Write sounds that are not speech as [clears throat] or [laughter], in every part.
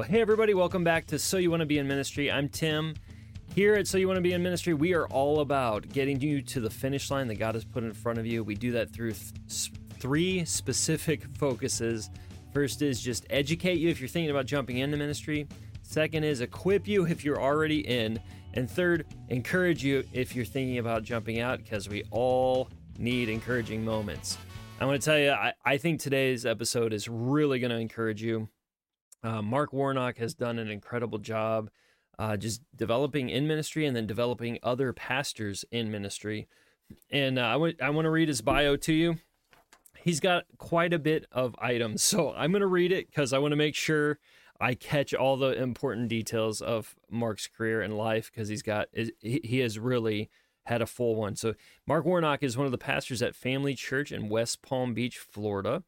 Well, hey, everybody, welcome back to So You Want to Be in Ministry. I'm Tim. Here at So You Want to Be in Ministry, we are all about getting you to the finish line that God has put in front of you. We do that through th- three specific focuses. First is just educate you if you're thinking about jumping into ministry. Second is equip you if you're already in. And third, encourage you if you're thinking about jumping out because we all need encouraging moments. I want to tell you, I, I think today's episode is really going to encourage you. Uh, Mark Warnock has done an incredible job uh, just developing in ministry and then developing other pastors in ministry. And uh, I, w- I want to read his bio to you. He's got quite a bit of items. So I'm going to read it because I want to make sure I catch all the important details of Mark's career and life because he's got, he has really had a full one. So Mark Warnock is one of the pastors at Family Church in West Palm Beach, Florida.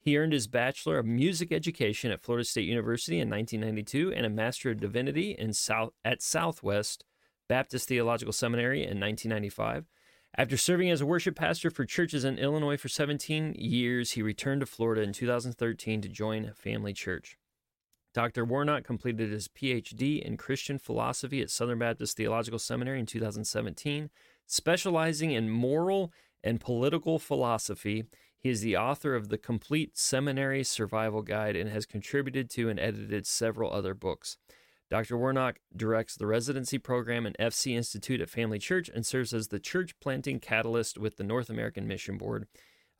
He earned his Bachelor of Music Education at Florida State University in 1992 and a Master of Divinity in South, at Southwest Baptist Theological Seminary in 1995. After serving as a worship pastor for churches in Illinois for 17 years, he returned to Florida in 2013 to join Family Church. Dr. Warnock completed his PhD in Christian philosophy at Southern Baptist Theological Seminary in 2017, specializing in moral and political philosophy. He is the author of the Complete Seminary Survival Guide and has contributed to and edited several other books. Dr. Warnock directs the residency program and FC Institute at Family Church and serves as the church planting catalyst with the North American Mission Board.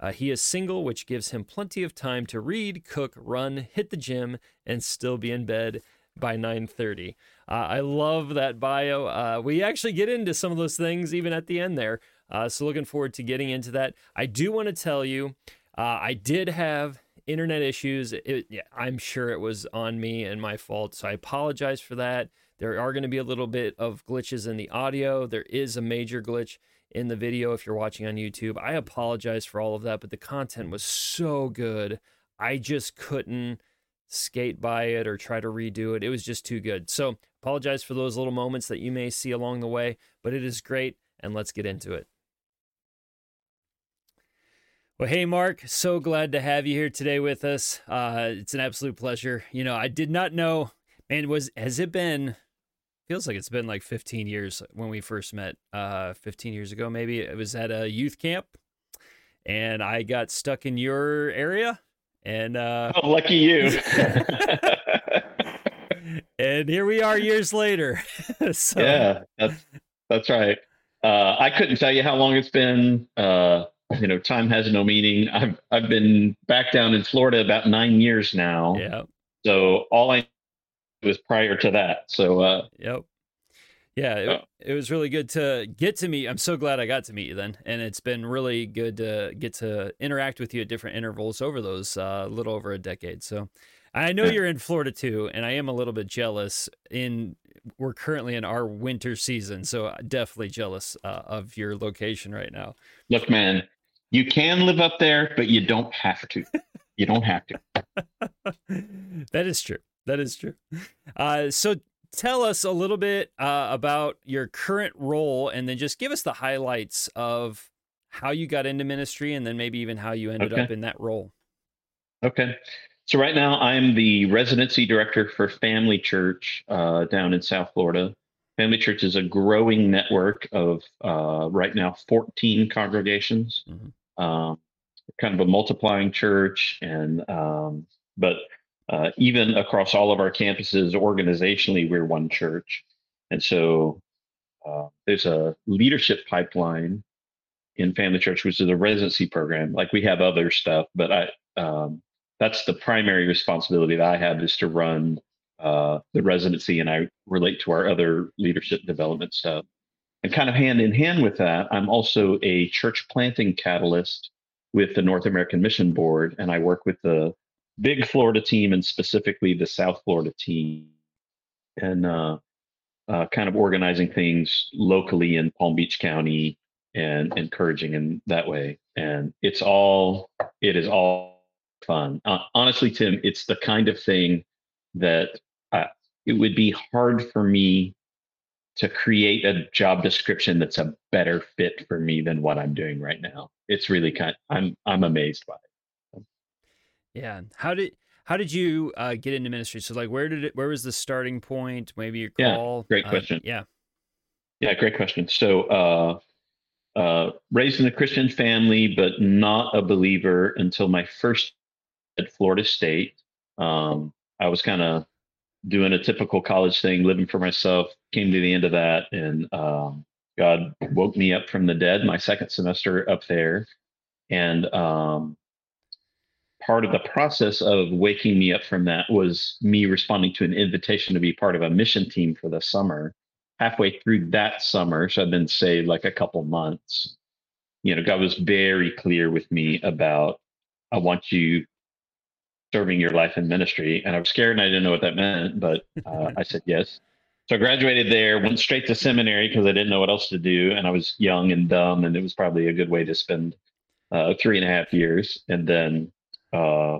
Uh, he is single, which gives him plenty of time to read, cook, run, hit the gym, and still be in bed by 9:30. Uh, I love that bio. Uh, we actually get into some of those things even at the end there. Uh, so looking forward to getting into that. I do want to tell you, uh, I did have internet issues. It, yeah, I'm sure it was on me and my fault. So I apologize for that. There are going to be a little bit of glitches in the audio. There is a major glitch in the video if you're watching on YouTube. I apologize for all of that, but the content was so good. I just couldn't skate by it or try to redo it. It was just too good. So, apologize for those little moments that you may see along the way, but it is great and let's get into it. Well, hey, Mark, so glad to have you here today with us. Uh, it's an absolute pleasure. You know, I did not know, man, was has it been? Feels like it's been like 15 years when we first met. Uh, 15 years ago, maybe it was at a youth camp, and I got stuck in your area, and uh, oh, lucky you. [laughs] and here we are years later. [laughs] so, yeah, that's that's right. Uh, I couldn't tell you how long it's been. Uh, you know, time has no meaning. I've I've been back down in Florida about nine years now. Yeah. So all I was prior to that. So uh Yep. Yeah, it, oh. it was really good to get to meet. I'm so glad I got to meet you then, and it's been really good to get to interact with you at different intervals over those uh, little over a decade. So, I know you're in Florida too, and I am a little bit jealous. In we're currently in our winter season, so definitely jealous uh, of your location right now. Look, man, you can live up there, but you don't have to. You don't have to. [laughs] that is true. That is true. Uh, so tell us a little bit uh, about your current role and then just give us the highlights of how you got into ministry and then maybe even how you ended okay. up in that role. Okay. So right now I'm the residency director for Family Church uh, down in South Florida. Family Church is a growing network of uh, right now 14 congregations. Mm-hmm um, kind of a multiplying church, and um, but uh, even across all of our campuses, organizationally, we're one church, and so uh, there's a leadership pipeline in Family Church, which is a residency program. Like we have other stuff, but I um, that's the primary responsibility that I have is to run uh, the residency, and I relate to our other leadership development stuff. And kind of hand in hand with that, I'm also a church planting catalyst with the North American Mission Board, and I work with the big Florida team and specifically the South Florida team, and uh, uh, kind of organizing things locally in Palm Beach County and encouraging in that way. And it's all it is all fun. Uh, honestly, Tim, it's the kind of thing that uh, it would be hard for me to create a job description that's a better fit for me than what I'm doing right now. It's really kind I'm I'm amazed by it. Yeah. How did how did you uh, get into ministry? So like, where did it? Where was the starting point? Maybe your call. Yeah, great Uh, question. yeah. Yeah, great question. So, uh, uh, raised in a Christian family, but not a believer until my first at Florida State. Um, I was kind of doing a typical college thing, living for myself. Came to the end of that, and um, God woke me up from the dead. My second semester up there, and um, part of the process of waking me up from that was me responding to an invitation to be part of a mission team for the summer halfway through that summer, so I've been saved like a couple months. You know, God was very clear with me about I want you serving your life in ministry, and I was scared and I didn't know what that meant, but uh, I said yes. So I graduated there, went straight to seminary because I didn't know what else to do, and I was young and dumb, and it was probably a good way to spend uh, three and a half years, and then uh,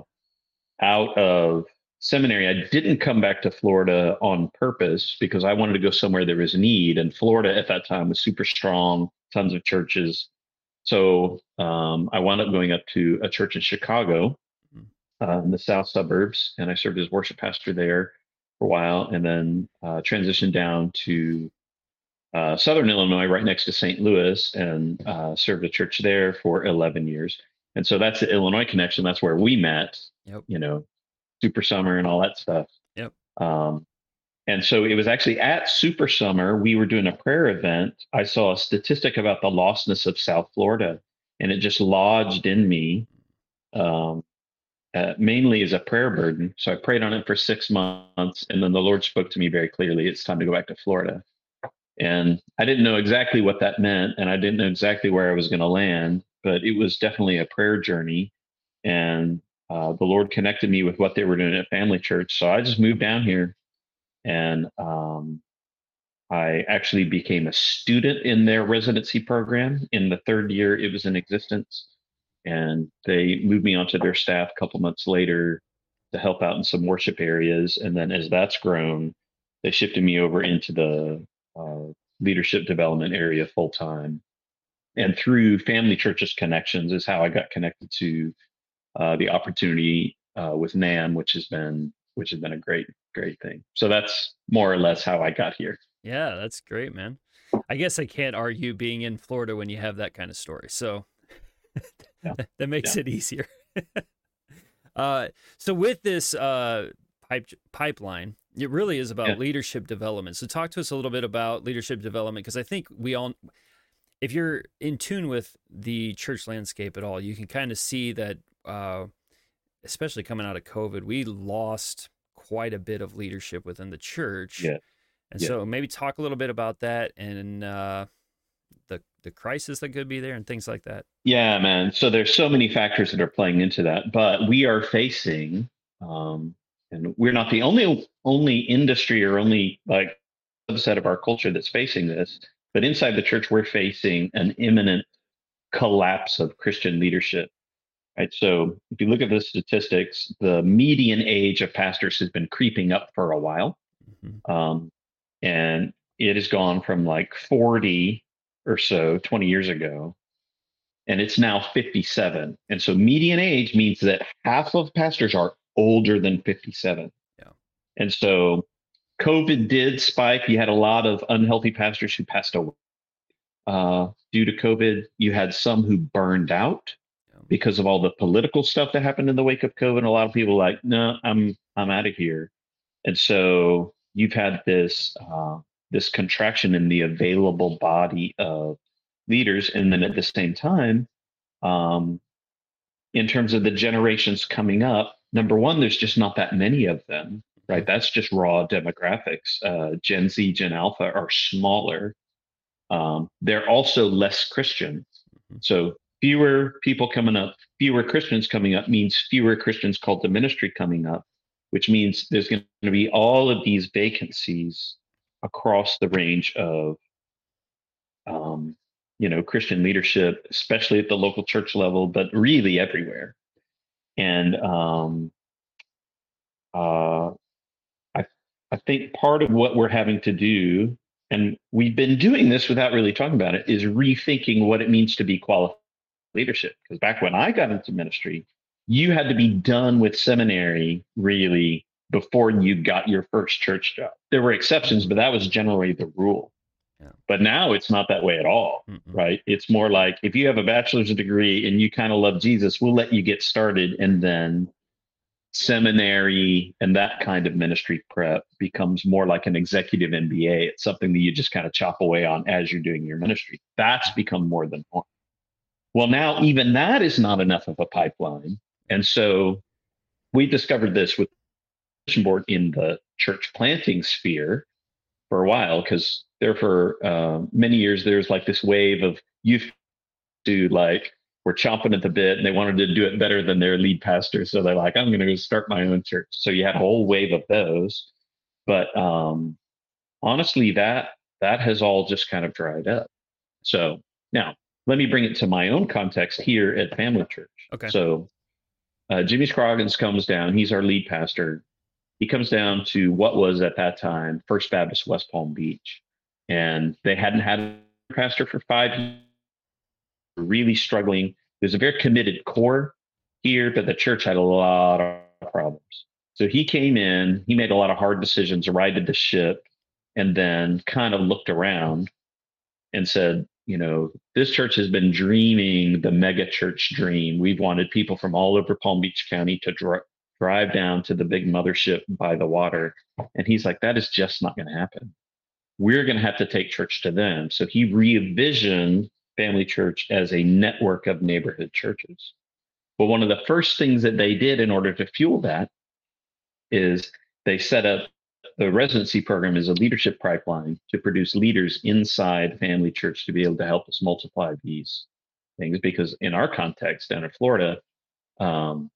out of seminary, I didn't come back to Florida on purpose because I wanted to go somewhere there was need. And Florida at that time was super strong, tons of churches. So um, I wound up going up to a church in Chicago uh, in the south suburbs, and I served as worship pastor there for a while, and then uh, transitioned down to uh, Southern Illinois, right next to St. Louis, and uh, served a church there for 11 years. And so that's the Illinois connection. That's where we met. Yep. You know, Super Summer and all that stuff. Yep. Um, and so it was actually at Super Summer, we were doing a prayer event. I saw a statistic about the lostness of South Florida, and it just lodged in me, um, uh, mainly as a prayer burden. So I prayed on it for six months, and then the Lord spoke to me very clearly it's time to go back to Florida. And I didn't know exactly what that meant, and I didn't know exactly where I was going to land, but it was definitely a prayer journey. And uh, the Lord connected me with what they were doing at Family Church. So I just moved down here and um, I actually became a student in their residency program. In the third year, it was in existence. And they moved me onto their staff a couple months later to help out in some worship areas. And then as that's grown, they shifted me over into the uh, leadership development area full time. And through Family Churches Connections is how I got connected to uh, the opportunity uh, with NAMB, which has been which has been a great great thing. So that's more or less how I got here. Yeah, that's great, man. I guess I can't argue being in Florida when you have that kind of story. So [laughs] Yeah. [laughs] that makes Yeah. it easier. [laughs] uh, so with this uh, pipe pipeline, it really is about Yeah. leadership development. So talk to us a little bit about leadership development because I think we all, if you're in tune with the church landscape at all, you can kind of see that, uh, especially coming out of COVID, we lost quite a bit of leadership within the church. Yeah. And Yeah. so maybe talk a little bit about that and uh, the the crisis that could be there and things like that. Yeah, man. So there's so many factors that are playing into that, but we are facing, um, and we're not the only only industry or only like subset of our culture that's facing this. But inside the church, we're facing an imminent collapse of Christian leadership. Right. So if you look at the statistics, the median age of pastors has been creeping up for a while. Mhm. Um, and it has gone from like 40 or so 20 years ago and it's now 57 and so median age means that half of pastors are older than 57 Yeah. and so covid did spike. You had a lot of unhealthy pastors who passed away. Uh, due to covid you had some who burned out Yeah. because of all the political stuff that happened in the wake of covid. A lot of people like no i'm i'm out of here. And so you've had this uh, this contraction in the available body of leaders, and then at the same time, um, in terms of the generations coming up, number one, there's just not that many of them, right? That's just raw demographics. Uh, Gen Z, Gen Alpha are smaller. Um, they're also less Christian. Mhm. So fewer people coming up, fewer Christians coming up means fewer Christians called to ministry coming up, which means there's going to be all of these vacancies across the range of um, you know christian leadership especially at the local church level but really everywhere. And um, uh, I, I think part of what we're having to do and we've been doing this without really talking about it is rethinking what it means to be qualified leadership. Because back when i got into ministry you had to be done with seminary really before you got your first church job. There were exceptions, but that was generally the rule. Yeah. But now it's not that way at all, Mm-mm. right? It's more like if you have a bachelor's degree and you kind of love Jesus, we'll let you get started and then seminary and that kind of ministry prep becomes more like an executive MBA. It's something that you just kind of chop away on as you're doing your ministry. That's become more than one. Well, now even that is not enough of a pipeline. And so we discovered this with board in the church planting sphere for a while because there for uh, many years there's like this wave of youth to like were chomping at the bit and they wanted to do it better than their lead pastor. So they're like, I'm going to go start my own church. So you had a whole wave of those. But um, honestly, that that has all just kind of dried up. So now let me bring it to my own context here at Family Church. Okay. So uh, Jimmy Scroggins comes down. He's our lead pastor. He comes down to what was at that time First Baptist West Palm Beach, and they hadn't had a pastor for five years really struggling. There's a very committed core here, but the church had a lot of problems. So he came in, he made a lot of hard decisions, righted the ship, and then kind of looked around and said, you know, this church has been dreaming the mega church dream. We've wanted people from all over Palm Beach County to dr- drive down to the big mothership by the water. And he's like, that is just not going to happen. We're going to have to take church to them. So he re-envisioned Family Church as a network of neighborhood churches. But one of the first things that they did in order to fuel that is they set up the residency program as a leadership pipeline to produce leaders inside Family Church to be able to help us multiply these things. Because in our context down in Florida, um,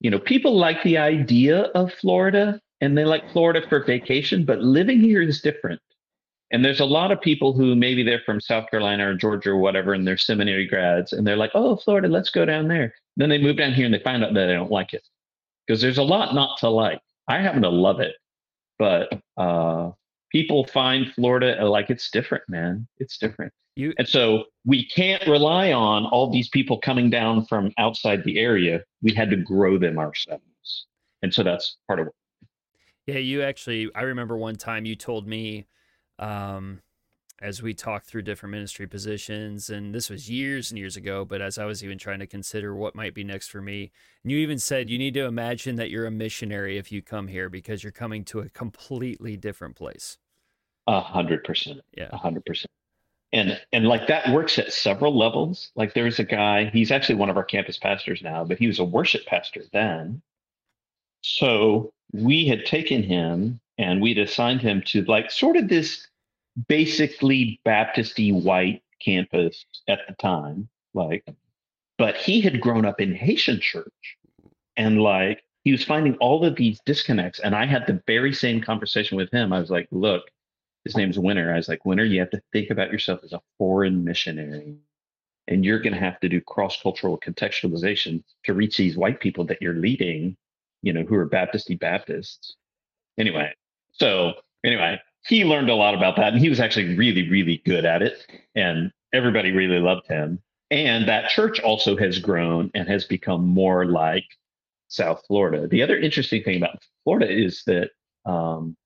you know, people like the idea of Florida and they like Florida for vacation, but living here is different. And there's a lot of people who maybe they're from South Carolina or Georgia or whatever, and they're seminary grads, and they're like, oh, Florida, let's go down there. Then they move down here and they find out that they don't like it because there's a lot not to like. I happen to love it, but uh, people find Florida like it's different, man. It's different. You, and so we can't rely on all these people coming down from outside the area. We had to grow them ourselves. And so that's part of it. Yeah, you actually, I remember one time you told me um, as we talked through different ministry positions. And this was years and years ago, but as I was even trying to consider what might be next for me, and you even said you need to imagine that you're a missionary if you come here because you're coming to a completely different place. A hundred percent. Yeah. A hundred percent. And and like that works at several levels. Like there's a guy, he's actually one of our campus pastors now, but he was a worship pastor then. So we had taken him and we'd assigned him to like sort of this basically Baptisty white campus at the time, like, but he had grown up in Haitian church, and like he was finding all of these disconnects. And I had the very same conversation with him. I was like, look, his name's Winter. I was like, Winter, you have to think about yourself as a foreign missionary. And you're going to have to do cross cultural contextualization to reach these white people that you're leading, you know, who are Baptisty Baptists. Anyway, so anyway, he learned a lot about that and he was actually really really good at it and everybody really loved him and that church also has grown and has become more like south florida the other interesting thing about florida is that um,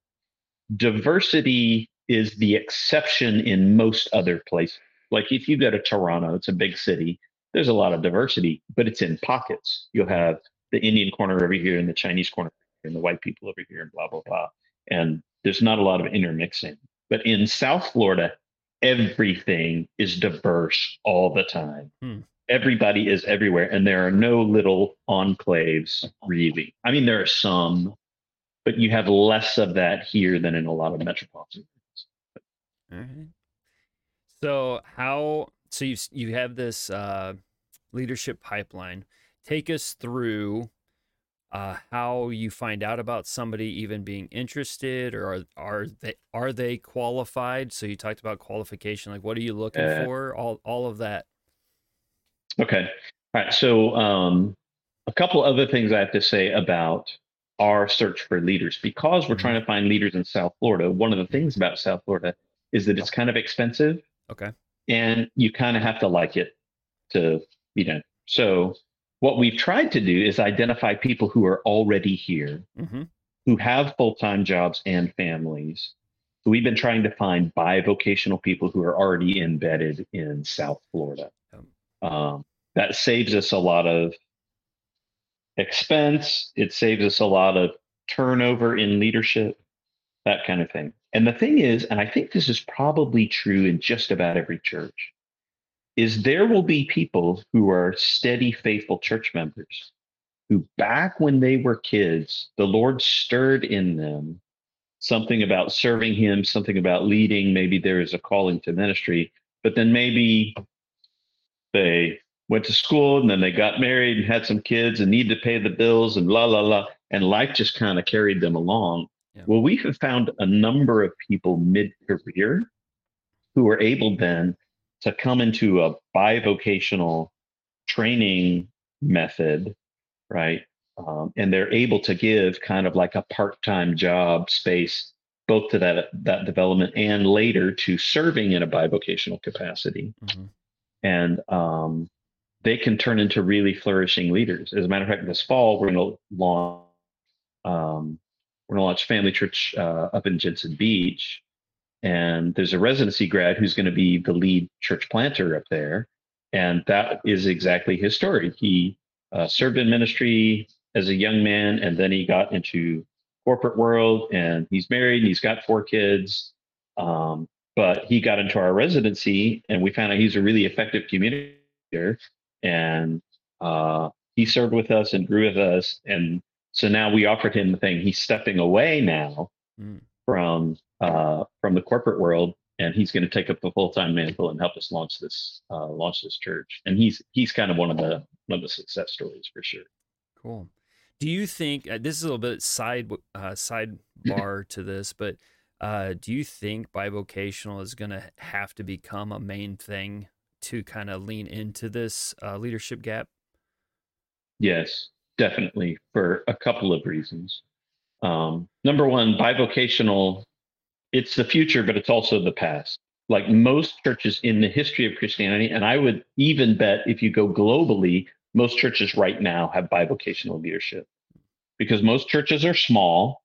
diversity is the exception in most other places like if you go to toronto it's a big city there's a lot of diversity but it's in pockets you'll have the indian corner over here and the chinese corner and the white people over here and blah blah blah and there's not a lot of intermixing. But in South Florida, everything is diverse all the time. Hmm. Everybody is everywhere, and there are no little enclaves really. I mean, there are some, but you have less of that here than in a lot of metropolitan. All right. So how? So you you have this uh, leadership pipeline. Take us through uh, how you find out about somebody even being interested or are, are they are they qualified so you talked about qualification like what are you looking uh, for all all of that okay all right so um, a couple other things i have to say about our search for leaders because we're mm-hmm. trying to find leaders in south florida one of the things about south florida is that it's kind of expensive okay and you kind of have to like it to you know so what we've tried to do is identify people who are already here, mm-hmm. who have full time jobs and families. So we've been trying to find bivocational people who are already embedded in South Florida. Um, that saves us a lot of expense. It saves us a lot of turnover in leadership, that kind of thing. And the thing is, and I think this is probably true in just about every church, is there will be people who are steady, faithful church members who, back when they were kids, the Lord stirred in them something about serving Him, something about leading. Maybe there is a calling to ministry, but then maybe they went to school and then they got married and had some kids and need to pay the bills and la la la and life just kind of carried them along yeah. well we have found a number of people mid-career who are able then to come into a bivocational training method, right? Um, and they're able to give kind of like a part-time job space both to that that development and later to serving in a bivocational capacity. Mm-hmm. And um, they can turn into really flourishing leaders. As a matter of fact, this fall we're going to launch um, we're going to launch Family Church uh, up in Jensen Beach, and there's a residency grad who's going to be the lead church planter up there. And that is exactly his story. He uh, served in ministry as a young man and then he got into corporate world and he's married and he's got four kids. Um, but he got into our residency and we found out he's a really effective communicator. And uh, he served with us and grew with us and so now we offered him the thing he's stepping away now mm. from uh, from the corporate world, and he's going to take up the full time mantle and help us launch this uh, launch this church. And he's he's kind of one of the one of the success stories for sure. Cool. Do you think uh, this is a little bit side uh, sidebar to this, but uh, do you think bivocational is going to have to become a main thing to kind of lean into this uh, leadership gap? Yes, definitely for a couple of reasons. Um, number one, bivocational it's the future, but it's also the past. Like most churches in the history of Christianity, and I would even bet if you go globally, most churches right now have bivocational leadership because most churches are small,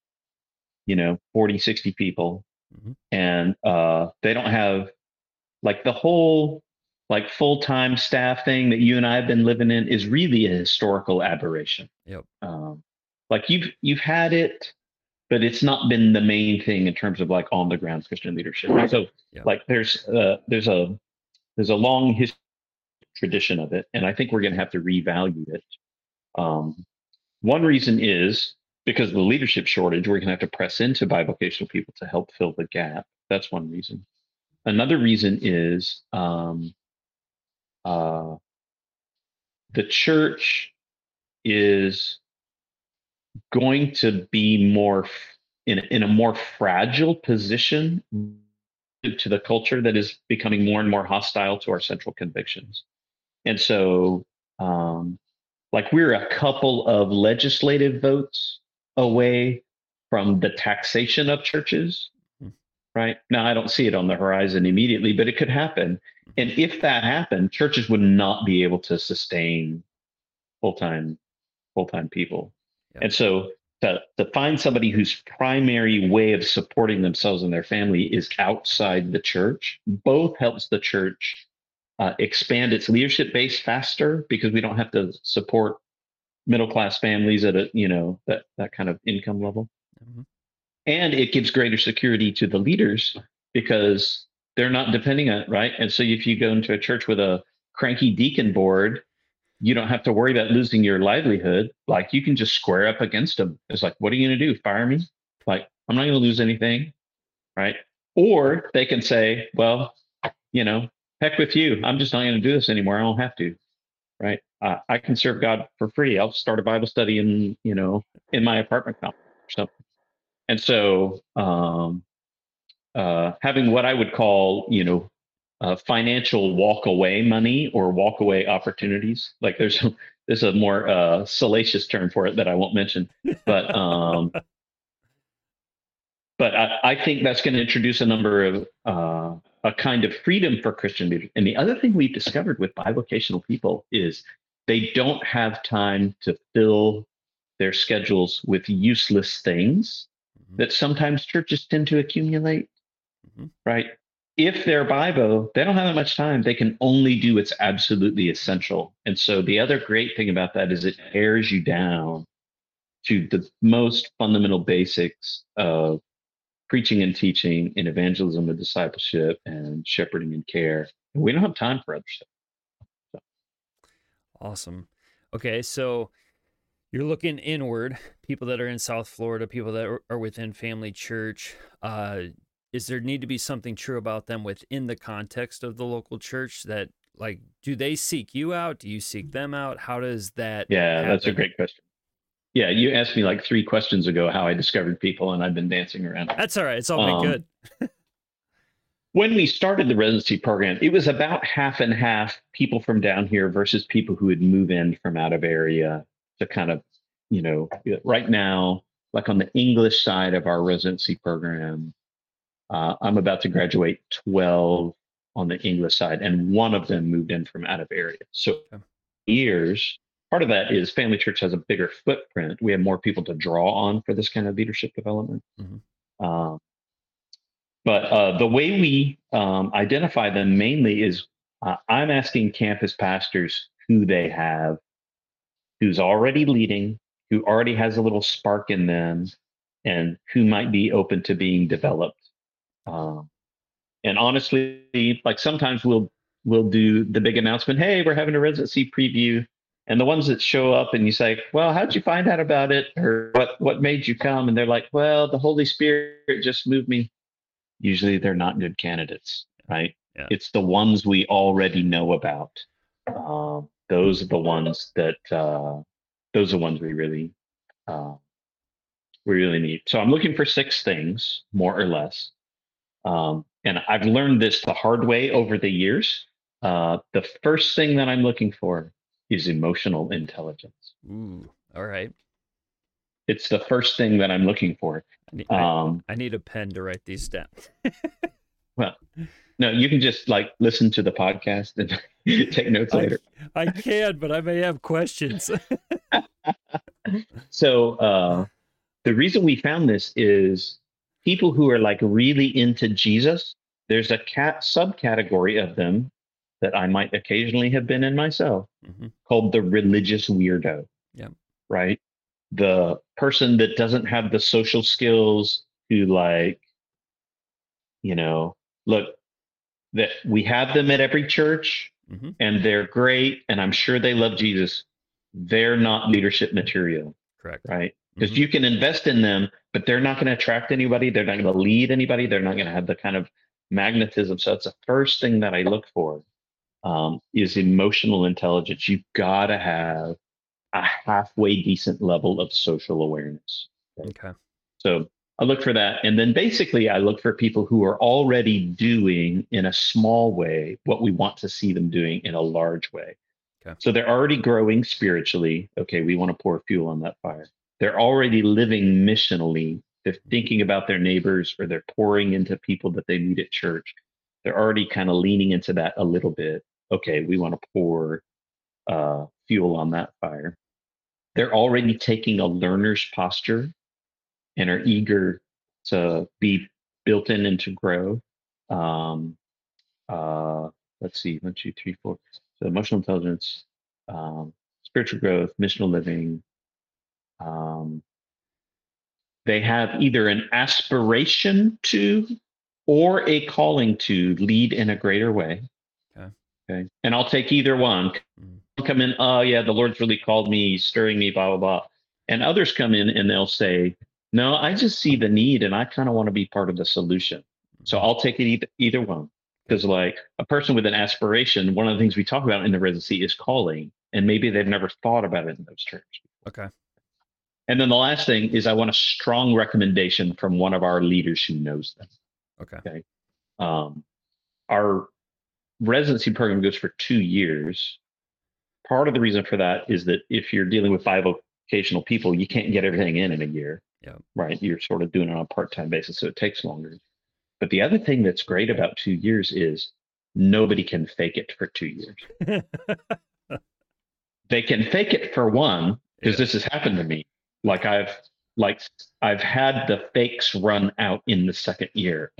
you know, 40, 60 people, mm-hmm. and uh, they don't have like the whole like full-time staff thing that you and I have been living in is really a historical aberration. Yep. Um, like you've you've had it but it's not been the main thing in terms of like on the ground Christian leadership. So yeah. like there's uh, there's a there's a long history tradition of it, and I think we're going to have to revalue it. Um, one reason is because of the leadership shortage, we're going to have to press into bivocational people to help fill the gap. That's one reason. Another reason is um, uh, the church is going to be more in, in a more fragile position to the culture that is becoming more and more hostile to our central convictions. And so, um, like, we're a couple of legislative votes away from the taxation of churches. Right? Now, I don't see it on the horizon immediately, but it could happen. And if that happened, churches would not be able to sustain full time full time people. And so to, to find somebody whose primary way of supporting themselves and their family is outside the church, both helps the church uh, expand its leadership base faster because we don't have to support middle class families at a you know that that kind of income level mm-hmm. And it gives greater security to the leaders because they're not depending on it right and so if you go into a church with a cranky deacon board you don't have to worry about losing your livelihood. Like you can just square up against them. It's like, what are you going to do? Fire me? Like, I'm not going to lose anything. Right. Or they can say, well, you know, heck with you. I'm just not going to do this anymore. I don't have to. Right. Uh, I can serve God for free. I'll start a Bible study in, you know, in my apartment complex or something. And so, um, uh, having what I would call, you know, uh, financial walk away money or walk away opportunities. Like there's a, there's a more uh, salacious term for it that I won't mention, but um, [laughs] but I, I, think that's going to introduce a number of uh, a kind of freedom for Christian leaders. And the other thing we've discovered with bivocational people is they don't have time to fill their schedules with useless things mm-hmm. that sometimes churches tend to accumulate, mm-hmm. right? If they're Bible, they don't have that much time. They can only do what's absolutely essential. And so the other great thing about that is it tears you down to the most fundamental basics of preaching and teaching and evangelism and discipleship and shepherding and care. And we don't have time for other stuff. So. Awesome. Okay, so you're looking inward, people that are in South Florida, people that are within Family Church. Uh, is there need to be something true about them within the context of the local church that like do they seek you out do you seek them out how does that yeah happen? that's a great question yeah, you asked me like three questions ago how I discovered people, and I've been dancing around. That's all right. It's all um, good. when we started the residency program, it was about half and half people from down here versus people who would move in from out of area to kind of, you know, right now, like on the English side of our residency program, uh, I'm about to graduate 12 on the English side, and one of them moved in from out of area. So years part of that is Family Church has a bigger footprint. We have more people to draw on for this kind of leadership development. Mm-hmm. Um, but uh, the way we um, identify them mainly is uh, I'm asking campus pastors who they have, who's already leading, who already has a little spark in them, and who might be open to being developed. Um, and honestly, like sometimes we'll we'll do the big announcement, "Hey, we're having a residency preview." And the ones that show up and you say, well, how'd you find out about it? Or what, what made you come? And they're like, well, the Holy Spirit just moved me. Usually they're not good candidates, right? Yeah. It's the ones we already know about. Uh, those are the ones that, uh, those are the ones we really, uh, we really need. So I'm looking for six things, more or less. Um, and I've learned this the hard way over the years. Uh, the first thing that I'm looking for is emotional intelligence. Ooh, all right. It's the first thing that I'm looking for. I need, um, I, I need a pen to write these down. well, no, you can just like listen to the podcast and [laughs] take notes later. I can, but I may have questions. [laughs] so uh, the reason we found this is people who are like really into Jesus. There's a cat subcategory of them that I might occasionally have been in myself mm-hmm. called the religious weirdo. Yeah. Right. The person that doesn't have the social skills who like, you know, look, that we have them at every church mm-hmm. and they're great and I'm sure they love Jesus. They're not leadership material. Correct. Right. Because mm-hmm. you can invest in them, but they're not going to attract anybody. They're not going to lead anybody. They're not going to have the kind of magnetism. So it's the first thing that I look for um, is emotional intelligence. You've got to have a halfway decent level of social awareness. Okay. So I look for that. And then basically, I look for people who are already doing in a small way what we want to see them doing in a large way. Okay. So they're already growing spiritually. Okay, we want to pour fuel on that fire. They're already living missionally. They're thinking about their neighbors or they're pouring into people that they meet at church they're already kind of leaning into that a little bit. Okay, we want to pour uh, fuel on that fire. They're already taking a learner's posture and are eager to be built in and to grow. Um, uh, let's see, one, two, three, four. So emotional intelligence, um, spiritual growth, missional living. Um, they have either an aspiration to or a calling to lead in a greater way. Okay. Okay. And I'll take either one. Mm-hmm. Come in, oh yeah, the Lord's really called me, stirring me, blah, blah, blah. And others come in and they'll say, no, I just see the need and I kind of want to be part of the solution. So mm-hmm. I'll take it either, either one. Because like a person with an aspiration, one of the things we talk about in the residency is calling. And maybe they've never thought about it in those terms. Okay. And then the last thing is I want a strong recommendation from one of our leaders who knows them. Okay. Okay. Um, our residency program goes for two years. Part of the reason for that is that if you're dealing with five vocational people, you can't get everything in in a year. Yeah. Right. You're sort of doing it on a part time basis. So it takes longer. But the other thing that's great about two years is nobody can fake it for two years. [laughs] they can fake it for one because Yeah. this has happened to me. Like I've like I've had the fakes run out in the second year.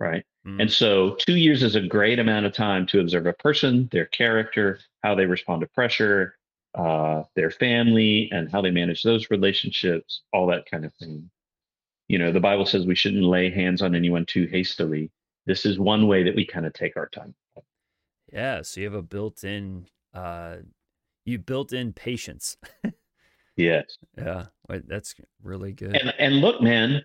Right. Mm. And so two years is a great amount of time to observe a person, their character, how they respond to pressure, uh, their family, and how they manage those relationships, all that kind of thing. You know, the Bible says we shouldn't lay hands on anyone too hastily. This is one way that we kind of take our time. Yeah, so you have a built-in uh you built in patience. [laughs] Yes. yeah, that's really good. And and look, man,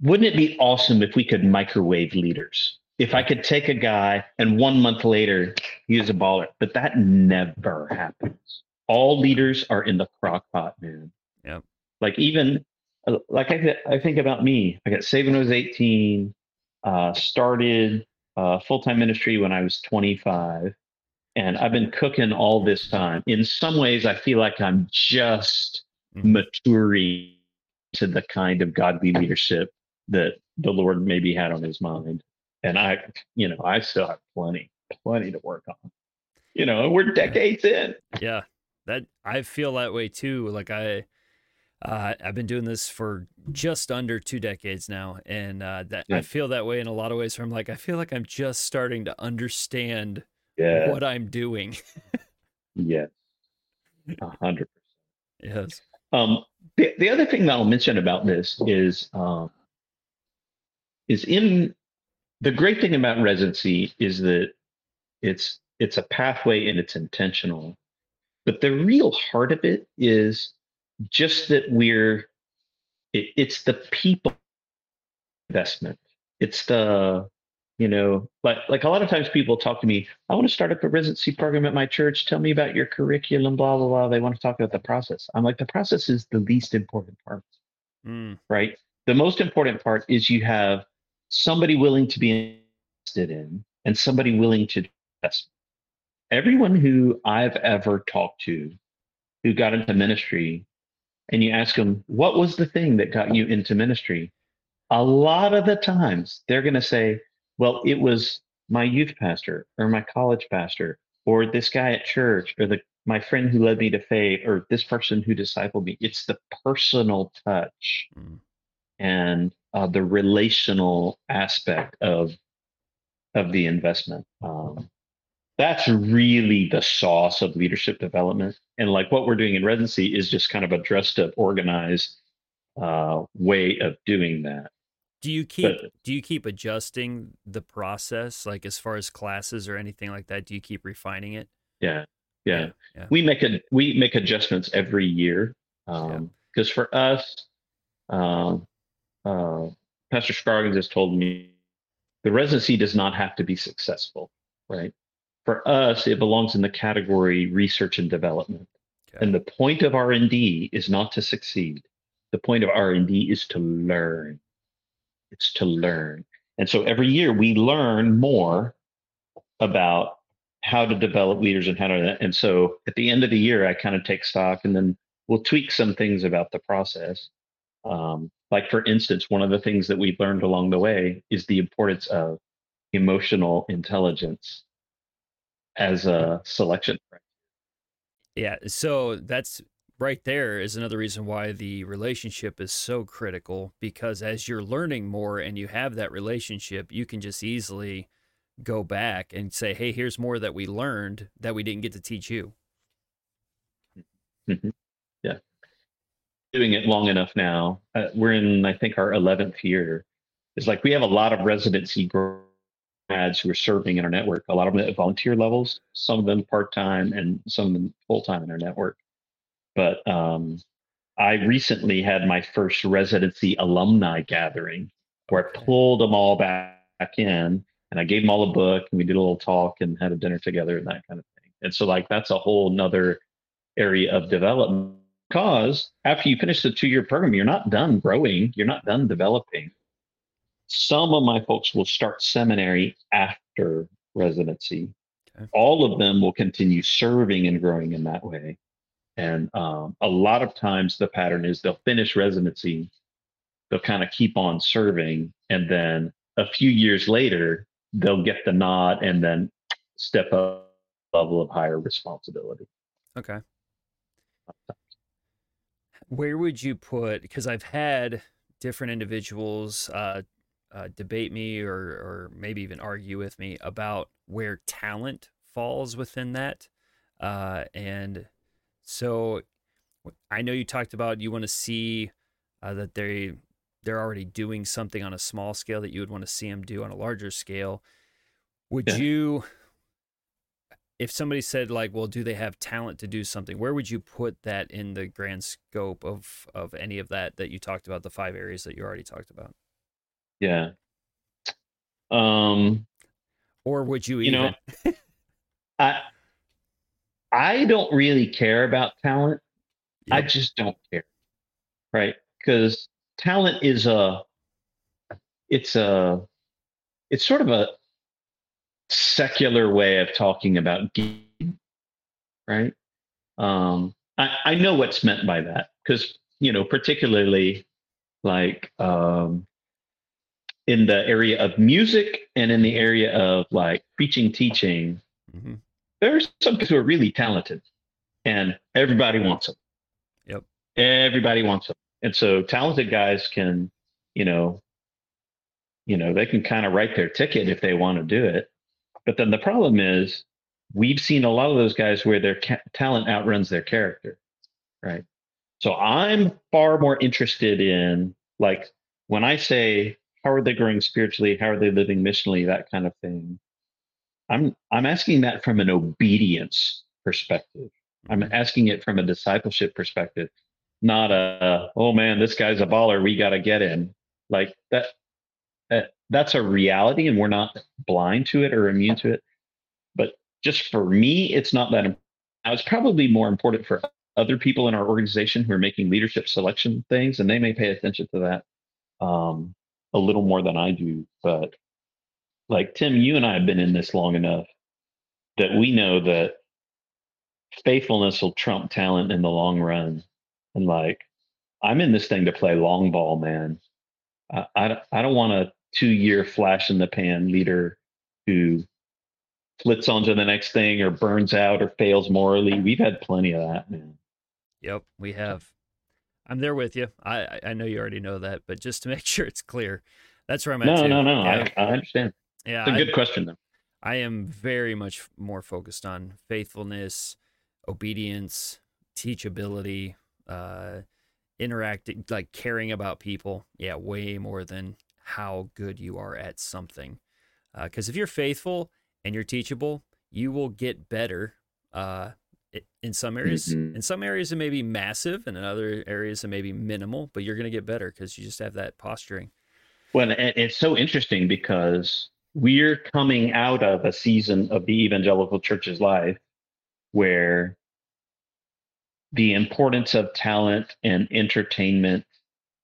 wouldn't it be awesome if we could microwave leaders? If I could take a guy and one month later he is a baller, but that never happens. All leaders are in the crock pot, man. Yep. Like even uh, like I, I think about me. I got saved when I was 18, uh, started uh, full time ministry when I was 25, and I've been cooking all this time. In some ways, I feel like I'm just Mhm. maturing to the kind of godly leadership that the Lord maybe had on his mind. And I, you know, I still have plenty, plenty to work on. You know, we're decades in. Yeah, that I feel that way too. Like I, uh, I've been doing this for just under two decades now, and uh, that I feel that way in a lot of ways. Where I'm like, I feel like I'm just starting to understand Yeah. what I'm doing. Yes. A hundred percent. yes. Um, the, the other thing that I'll mention about this is um, is in the great thing about residency is that it's it's a pathway and it's intentional, but the real heart of it is just that we're it, it's the people investment. It's the you know like like a lot of times people talk to me i want to start up a residency program at my church. Tell me about your curriculum blah blah blah. They want to talk about the process. I'm like the process is the least important part. Mm, right? The most important part is you have somebody willing to be invested in and somebody willing to invest everyone who i've ever talked to who got into ministry and you ask them what was the thing that got you into ministry a lot of the times they're going to say well, it was my youth pastor or my college pastor or this guy at church or the my friend who led me to faith or this person who discipled me. It's the personal touch mm. and uh, the relational aspect of of the investment. Um, that's really the sauce of leadership development. And like what we're doing in residency is just kind of a dressed up, organized uh, way of doing that. Do you keep But- do you keep adjusting the process, like as far as classes or anything like that? Do you keep refining it? Yeah, yeah. yeah. we make a we make adjustments every year because for us um, uh, pastor Scroggins has told me the residency does not have to be successful right? For us it belongs in the category research and development. Okay. and the point of r&d is not to succeed. The point of r&d is to learn. It's to learn. And so every year we learn more about how to develop leaders and how to and so at the end of the year i kind of take stock and then we'll tweak some things about the process um, like for instance one of the things that we've learned along the way is the importance of emotional intelligence as a selection Yeah, so that's right there is another reason why the relationship is so critical because as you're learning more and you have that relationship, you can just easily go back and say, "Hey, here's more that we learned that we didn't get to teach you." yeah doing it long enough now uh, we're in i think our 11th year. It's like we have a lot of residency grads who are serving in our network a lot of them at volunteer levels some of them part-time and some of them full-time in our network. But um, i recently had my first residency alumni gathering where i pulled them all back in and i gave them all a book and we did a little talk and had a dinner together and that kind of thing. And so like that's a whole nother area of development because after you finish the two-year program you're not done growing you're not done developing. Some of my folks will start seminary after residency. Okay. all of them will continue serving and growing in that way. And um, a lot of times the pattern is they'll finish residency they'll kind of keep on serving and then a few years later they'll get the nod and then step up level of higher responsibility. Okay. Where would you put? Because I've had different individuals uh, uh, debate me or, or maybe even argue with me about where talent falls within that. Uh, and so I know you talked about you want to see uh, that they they're already doing something on a small scale that you would want to see them do on a larger scale. Would yeah. you, if somebody said like, well, do they have talent to do something? Where would you put that in the grand scope of of any of that that you talked about, the five areas that you already talked about? Yeah. Um. Or would you, you even? know, [laughs] I I don't really care about talent. Yep. I just don't care, right? Because talent is a it's a it's sort of a secular way of talking about game, right? Um, I, I know what's meant by that because you know, particularly like um, in the area of music and in the area of like preaching, teaching, mm-hmm. there's some people who are really talented, and everybody wants them. Yep, everybody wants them and so talented guys can you know you know they can kind of write their ticket if they want to do it but then the problem is we've seen a lot of those guys where their ca- talent outruns their character right? So i'm far more interested in like when i say how are they growing spiritually? How are they living missionally? That kind of thing. I'm i'm asking that from an obedience perspective. I'm mm-hmm. asking it from a discipleship perspective not a oh man this guy's a baller. We got to get him. Like that, that that's a reality and we're not blind to it or immune to it. But just for me it's not that now it's probably more important for other people in our organization who are making leadership selection things and they may pay attention to that um, a little more than i do but like tim you and i have been in this long enough that we know that faithfulness will trump talent in the long run. And like i'm in this thing to play long ball man. I, I, I don't want a two year flash in the pan leader who flits onto the next thing or burns out or fails morally. We've had plenty of that man. Yep we have. I'm there with you. I i know you already know that but just to [laughs] make sure it's clear that's where i'm at no too. no no yeah. I, I understand. Yeah it's a good I, question though. I am very much more focused on faithfulness obedience teachability uh, interacting, like caring about people. Yeah, way more than how good you are at something. Because uh, if you're faithful and you're teachable, you will get better. Uh, in some areas, mm-hmm. in some areas it may be massive, and in other areas it may be minimal. But you're going to get better because you just have that posturing. Well, and it's so interesting because we're coming out of a season of the evangelical church's life where the importance of talent and entertainment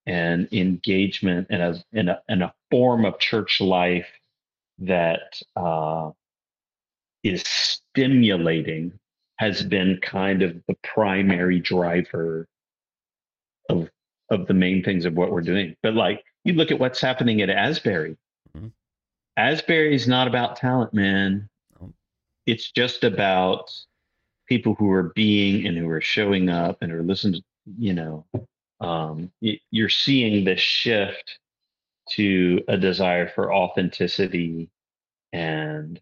and engagement in a in a, in a form of church life that uh, is stimulating has been kind of the primary driver of of the main things of what we're doing. But like you look at what's happening at Asbury. Mm-hmm. Asbury is not about talent, man. It's just about people who are being and who are showing up and are listening you know um, you're seeing this shift to a desire for authenticity and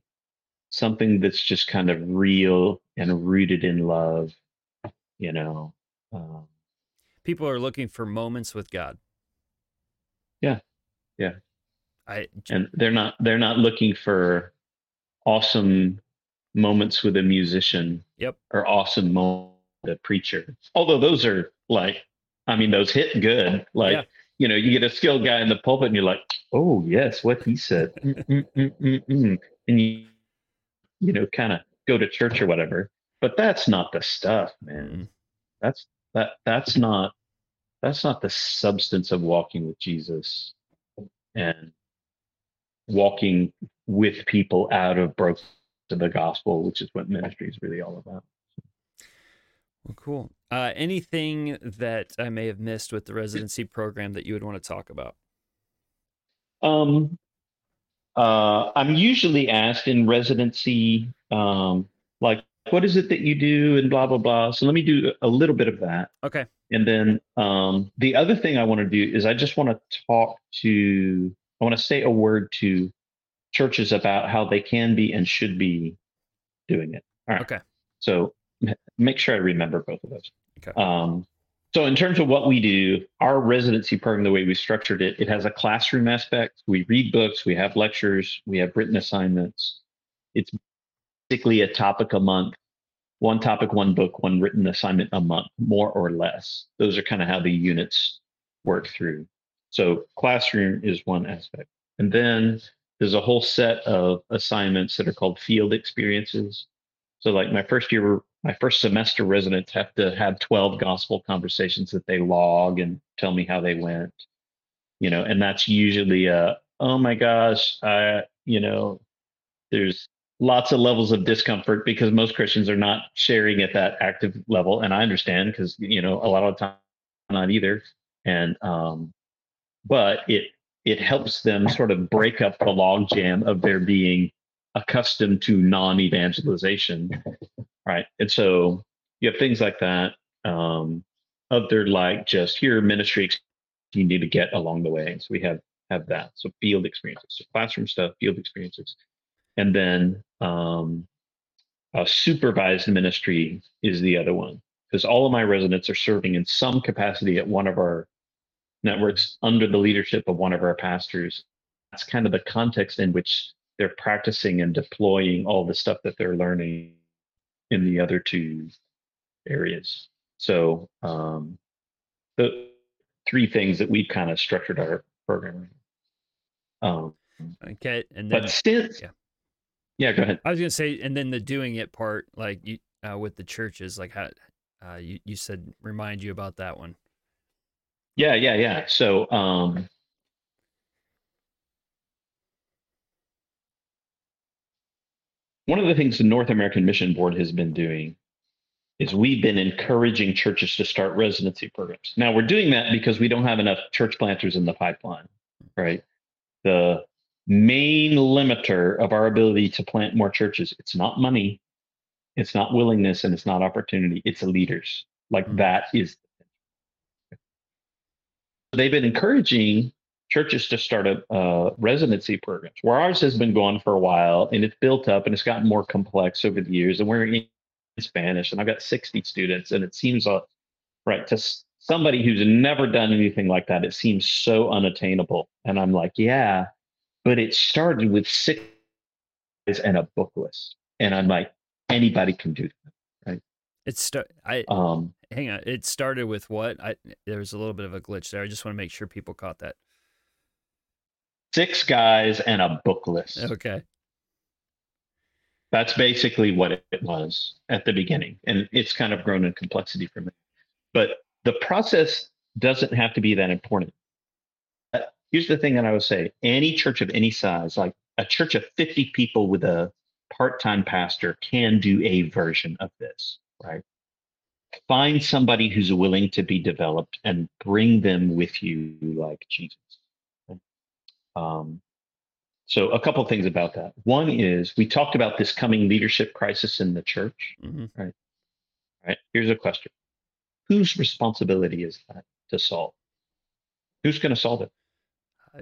something that's just kind of real and rooted in love you know um, people are looking for moments with god. Yeah yeah. I and they're not they're not looking for awesome moments with a musician yep. or awesome moment with a preacher. Although those are like i mean those hit good like yeah. you know you get a skilled guy in the pulpit and you're like oh yes what he said mm, mm, mm, and you you know kind of go to church or whatever but that's not the stuff man mm-hmm. that's that that's not that's not the substance of walking with jesus and walking with people out of broken to the gospel, which is what ministry is really all about. Well, cool. Uh, anything that I may have missed with the residency program that you would want to talk about? Um, uh, I'm usually asked in residency, um, like what is it that you do and blah blah blah. So let me do a little bit of that. Okay. And then um, the other thing I want to do is I just want to talk to I want to say a word to churches about how they can be and should be doing it. All right. Okay. So make sure I remember both of those. Okay. Um, so in terms of what we do, our residency program, the way we structured it, it has a classroom aspect. We read books, we have lectures, we have written assignments. It's basically a topic a month, one topic, one book, one written assignment a month, more or less. Those are kind of how the units work through. So classroom is one aspect. And then there's a whole set of assignments that are called field experiences. So like my first year, my first semester residents have to have 12 gospel conversations that they log and tell me how they went. You know, and that's usually a, oh my gosh, I, you know, there's lots of levels of discomfort because most Christians are not sharing at that active level. And I understand because, you know, a lot of the time not either. And um, but it it helps them sort of break up the logjam of their being accustomed to non-evangelization, right? And so you have things like that. Um, other like just here ministry you need to get along the way. So we have have that. So field experiences, so classroom stuff, field experiences, and then um, a supervised ministry is the other one because all of my residents are serving in some capacity at one of our networks under the leadership of one of our pastors. That's kind of the context in which they're practicing and deploying all the stuff that they're learning in the other two areas. So um, the three things that we've kind of structured our program. Um, okay, and then, but since yeah. yeah, go ahead. I was gonna say, and then the doing it part, like you uh, with the churches, like how uh, you you said, remind you about that one. Yeah, yeah, yeah. So um one of the things the North American Mission Board has been doing is we've been encouraging churches to start residency programs. Now we're doing that because we don't have enough church planters in the pipeline, right? The main limiter of our ability to plant more churches, it's not money, it's not willingness, and it's not opportunity, it's leaders. Like mm-hmm. that is they've been encouraging churches to start a uh, residency programs where ours has been going for a while and it's built up and it's gotten more complex over the years and we're in spanish and i've got 60 students and it seems uh, right to somebody who's never done anything like that it seems so unattainable and i'm like yeah but it started with six and a book list and i'm like anybody can do that right it's st- i um hang on. It started with what? I there was a little bit of a glitch there. I just want to make sure people caught that. Six guys and a book list. Okay. That's basically what it was at the beginning. And it's kind of grown in complexity from it. But the process doesn't have to be that important. Uh, here's the thing that I would say any church of any size, like a church of 50 people with a part time pastor, can do a version of this, right? find somebody who's willing to be developed and bring them with you like Jesus. Um, so a couple things about that. One is we talked about this coming leadership crisis in the church, mm-hmm. right? Right. Here's a question: Whose responsibility is that to solve? Who's going to solve it? I,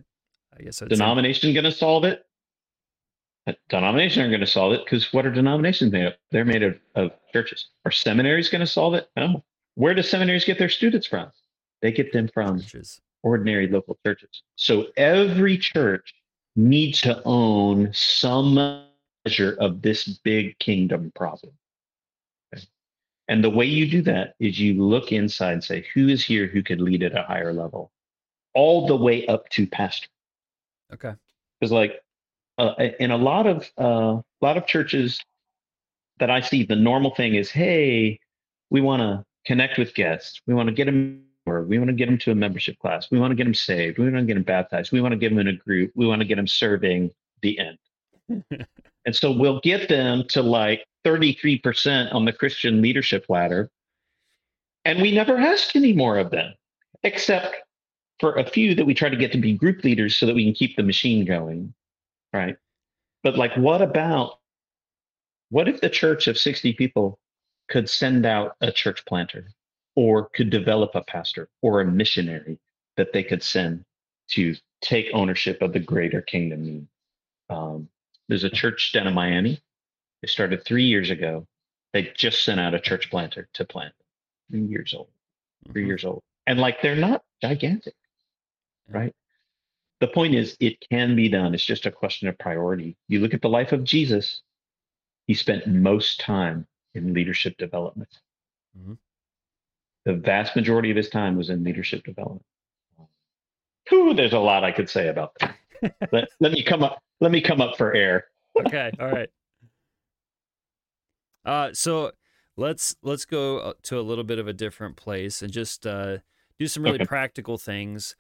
I guess denomination going to solve it. Denomination aren't going to solve it because what are denominations made of? They're made of, of churches. Are seminaries going to solve it? No. Where do seminaries get their students from? They get them from churches. Ordinary local churches. So every church needs to own some measure of this big kingdom problem. Okay? And the way you do that is you look inside and say, who is here who could lead at a higher level? All the way up to pastor. Okay. Because like uh, in a lot of a uh, lot of churches that I see, the normal thing is, hey, we want to connect with guests. We want to get them, or we want to get them to a membership class. We want to get them saved. We want to get them baptized. We want to get them in a group. We want to get them serving. The end. [laughs] and so we'll get them to like 33% on the Christian leadership ladder. And we never ask any more of them, except for a few that we try to get to be group leaders so that we can keep the machine going right? But like, what about what if the church of 60 people could send out a church planter or could develop a pastor or a missionary that they could send to take ownership of the greater kingdom need? Um, there's a church down in Miami. They started three years ago. They just sent out a church planter to plant. Three years old. 3 Mhm. years old. And like they're not gigantic, right? The point is, it can be done. It's just a question of priority. You look at the life of Jesus, he spent most time in leadership development. Mhm. The vast majority of his time was in leadership development. Whew, there's a lot I could say about that. [laughs] let, let me come up. Let me come up for air. okay all right [laughs] uh so let's let's go uh, to a little bit of a different place and just uh do some really Okay. practical things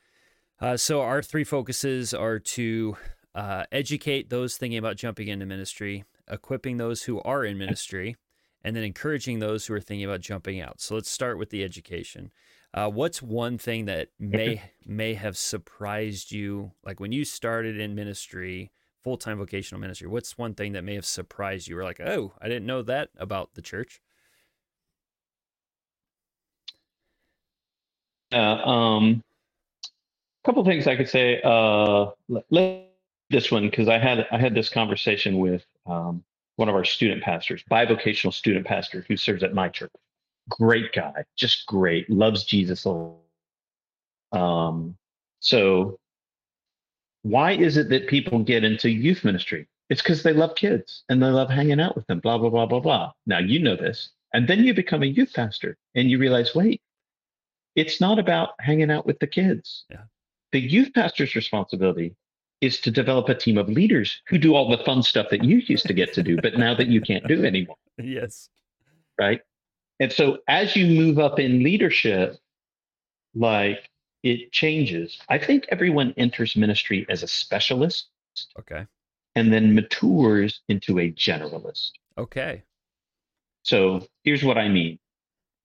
uh so our three focuses are to uh educate those thinking about jumping into ministry equipping those who are in ministry and then encouraging those who are thinking about jumping out. So let's start with the education. Uh, what's one thing that [laughs] may may have surprised you? Like when you started in ministry full-time vocational ministry what's one thing that may have surprised you? Or like oh i didn't know that about the church. Uh, um, couple things I could say. Uh, let, let- this one because I had I had this conversation with um, one of our student pastors, bivocational student pastor who serves at my church. Great guy, just great, loves Jesus. a lot. Um, so why is it that people get into youth ministry? It's because they love kids and they love hanging out with them. Blah blah blah blah blah. Now you know this, and then you become a youth pastor and you realize, wait, it's not about hanging out with the kids. Yeah. The youth pastor's responsibility is to develop a team of leaders who do all the fun stuff that you used to get to do, but now that you can't do anymore, [laughs] yes right? And so as you move up in leadership, like it changes. I think everyone enters ministry as a specialist okay and then matures into a generalist. okay So here's what I mean.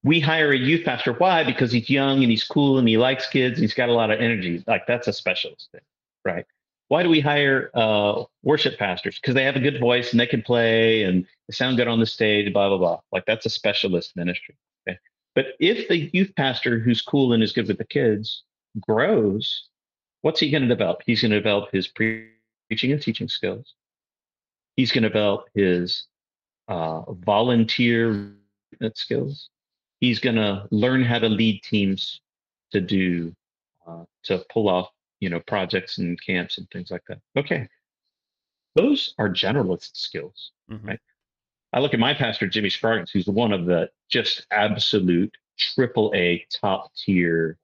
We hire a youth pastor. Why? Because he's young and he's cool and he likes kids. And he's got a lot of energy. Like that's a specialist thing, right? Why do we hire uh, worship pastors? Because they have a good voice and they can play and they sound good on the stage. Blah blah blah. Like that's a specialist ministry. Okay. But if the youth pastor who's cool and is good with the kids grows, what's he going to develop? He's going to develop his pre- preaching and teaching skills. He's going to develop his uh, volunteer skills. He's going to learn how to lead teams to do uh, to pull off you know projects and camps and things like that. Okay, those are generalist skills. Mhm. Right. I look at my pastor Jimmy Scroggins, who's one of the just absolute triple A top tier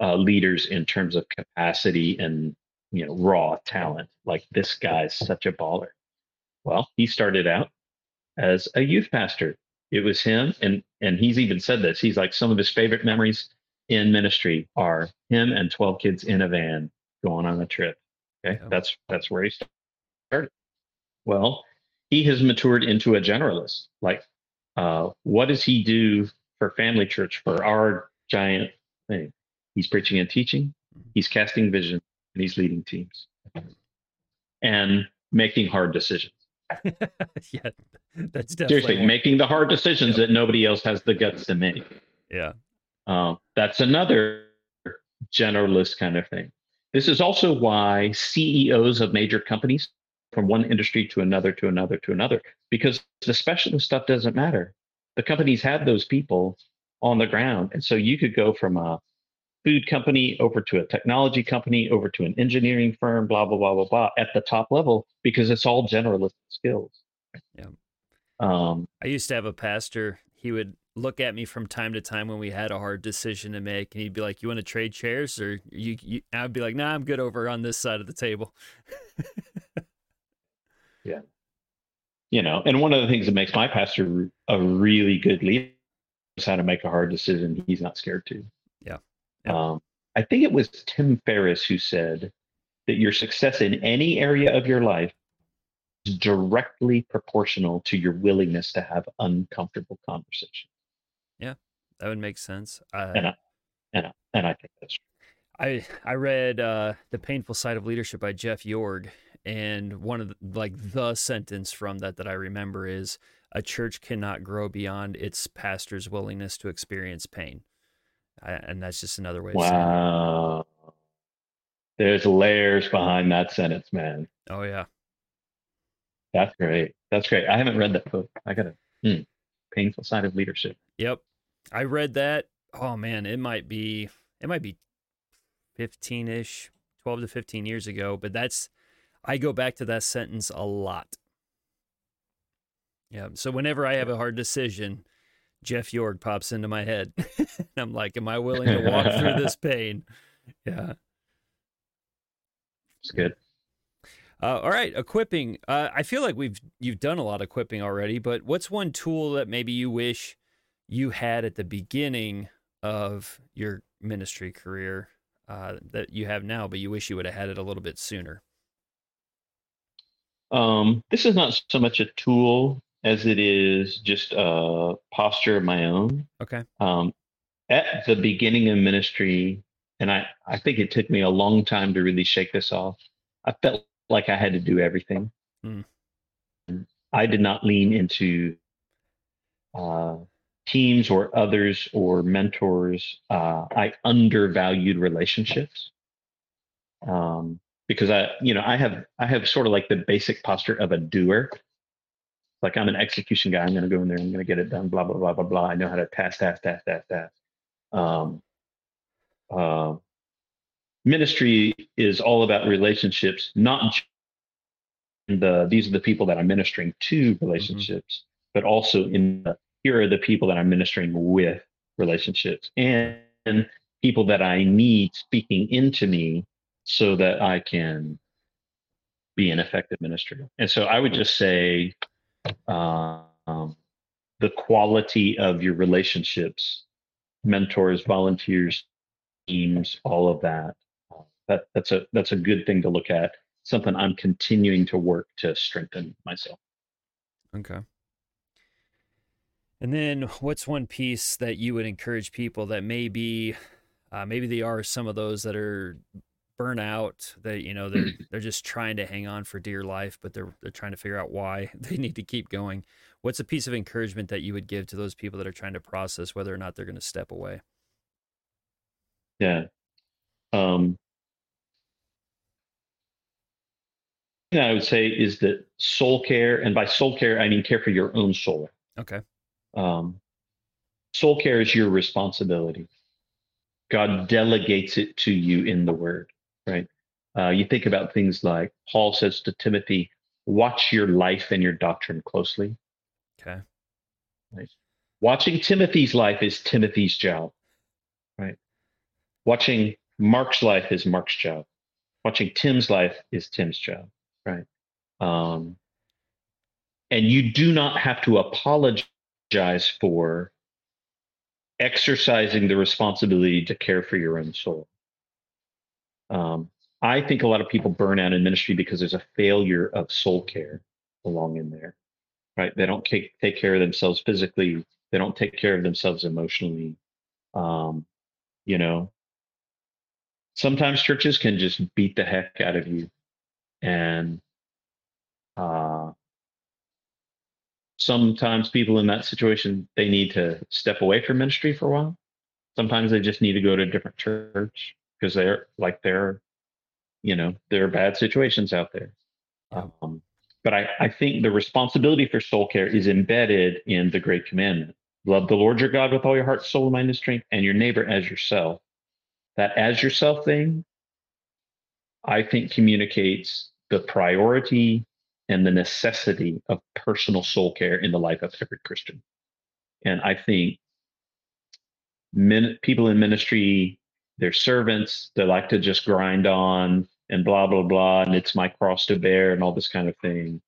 uh, leaders in terms of capacity and you know raw talent. Like this guy's such a baller. Well, he started out as a youth pastor. It was him, and and he's even said this. He's like some of his favorite memories in ministry are him and twelve kids in a van going on a trip. Okay, Yeah. that's that's where he started. Well, he has matured into a generalist. Like, uh, what does he do for Family Church for our giant thing? He's preaching and teaching. He's casting vision, and he's leading teams and making hard decisions. [laughs] yeah that's definitely Seriously, making the hard decisions that nobody else has the guts to make. yeah Um, that's another generalist kind of thing. This is also why CEOs of major companies from one industry to another to another to another, because the specialist stuff doesn't matter. The companies have those people on the ground. And so you could go from a food company over to a technology company over to an engineering firm, blah, blah, blah, blah, blah, at the top level, because it's all generalist skills. Yeah. Um, I used to have a pastor. He would look at me from time to time when we had a hard decision to make, and he'd be like, "You want to trade chairs?" Or you, you I'd be like, "Nah, I'm good over on this side of the table." [laughs] Yeah you know, and one of the things that makes my pastor a really good leader is how to make a hard decision he's not scared to. Yeah. Yeah. Um, I think it was Tim Ferriss who said that your success in any area of your life is directly proportional to your willingness to have uncomfortable conversations. That would make sense. Uh, And I, and I, and I think that's I I read uh, the Painful Side of Leadership by Jeff Iorg, and one of the, like the sentence from that that I remember is a church cannot grow beyond its pastor's willingness to experience pain. I, and that's just another way. Wow. There's layers behind that sentence, man. Oh yeah. That's great. That's great. I haven't read that book. I got a hmm, painful side of leadership. Yep. I read that. Oh man, it might be it might be 15ish, 12 to 15 years ago, but that's I go back to that sentence a lot. Yeah. So whenever I have a hard decision, Jeff Iorg pops into my head. [laughs] I'm like, am I willing to walk through this [laughs] pain? Yeah. It's good. Uh, all right, equipping. Uh, I feel like we've you've done a lot of equipping already, but what's one tool that maybe you wish you had at the beginning of your ministry career uh, that you have now, but you wish you would have had it a little bit sooner? Um, this is not so much a tool as it is just a posture of my own. Okay. Um, at the beginning of ministry, and I, I think it took me a long time to really shake this off. I felt like I had to do everything. Mm. I did not lean into uh, teams or others or mentors. Uh, I undervalued relationships um, because I, you know, I have I have sort of like the basic posture of a doer. Like I'm an execution guy. I'm going to go in there. I'm going to get it done. Blah blah blah blah blah. I know how to task, task, task, task, task. Um, uh, ministry is all about relationships, not the these are the people that I'm ministering to mm-hmm. relationships, mm-hmm. but also in the here are the people that I'm ministering with relationships and, and people that I need speaking into me so that I can be an effective minister. And so I would just say uh, um, the quality of your relationships, mentors, volunteers, teams, all of that. That that's a that's a good thing to look at. Something I'm continuing to work to strengthen myself. Okay. And then, [laughs] what's one piece that you would encourage people that maybe, uh, maybe they are some of those that are burnout that you know they're [clears throat] they're just trying to hang on for dear life, but they're they're trying to figure out why [laughs] they need to keep going. What's a piece of encouragement that you would give to those people that are trying to process whether or not they're going to step away? Yeah. Um, I would say is that soul care, and by soul care, I mean care for your own soul. Okay. Um, soul care is your responsibility. God delegates it to you in the word, right? Uh, you think about things like Paul says to Timothy, watch your life and your doctrine closely. Okay. Right. Watching Timothy's life is Timothy's job, right? Watching Mark's life is Mark's job. Watching Tim's life is Tim's job, right? Um, and you do not have to apologize apologize for exercising the responsibility to care for your own soul. Um, I think a lot of people burn out in ministry because there's a failure of soul care along in there, right? They don't take, take care of themselves physically. They don't take care of themselves emotionally. Um, you know, sometimes churches can just beat the heck out of you and uh, sometimes people in that situation they need to step away from ministry for a while. Sometimes they just need to go to a different church because they're like they're you know there are bad situations out there. Um, but I, I think the responsibility for soul care is embedded in the great commandment. Love the lord your god with all your heart soul mind and strength and your neighbor as yourself. That as yourself thing i think communicates the priority and the necessity of personal soul care in the life of every Christian. And I think min- people in ministry, they're servants, they like to just grind on and blah, blah, blah, and it's my cross to bear and all this kind of thing.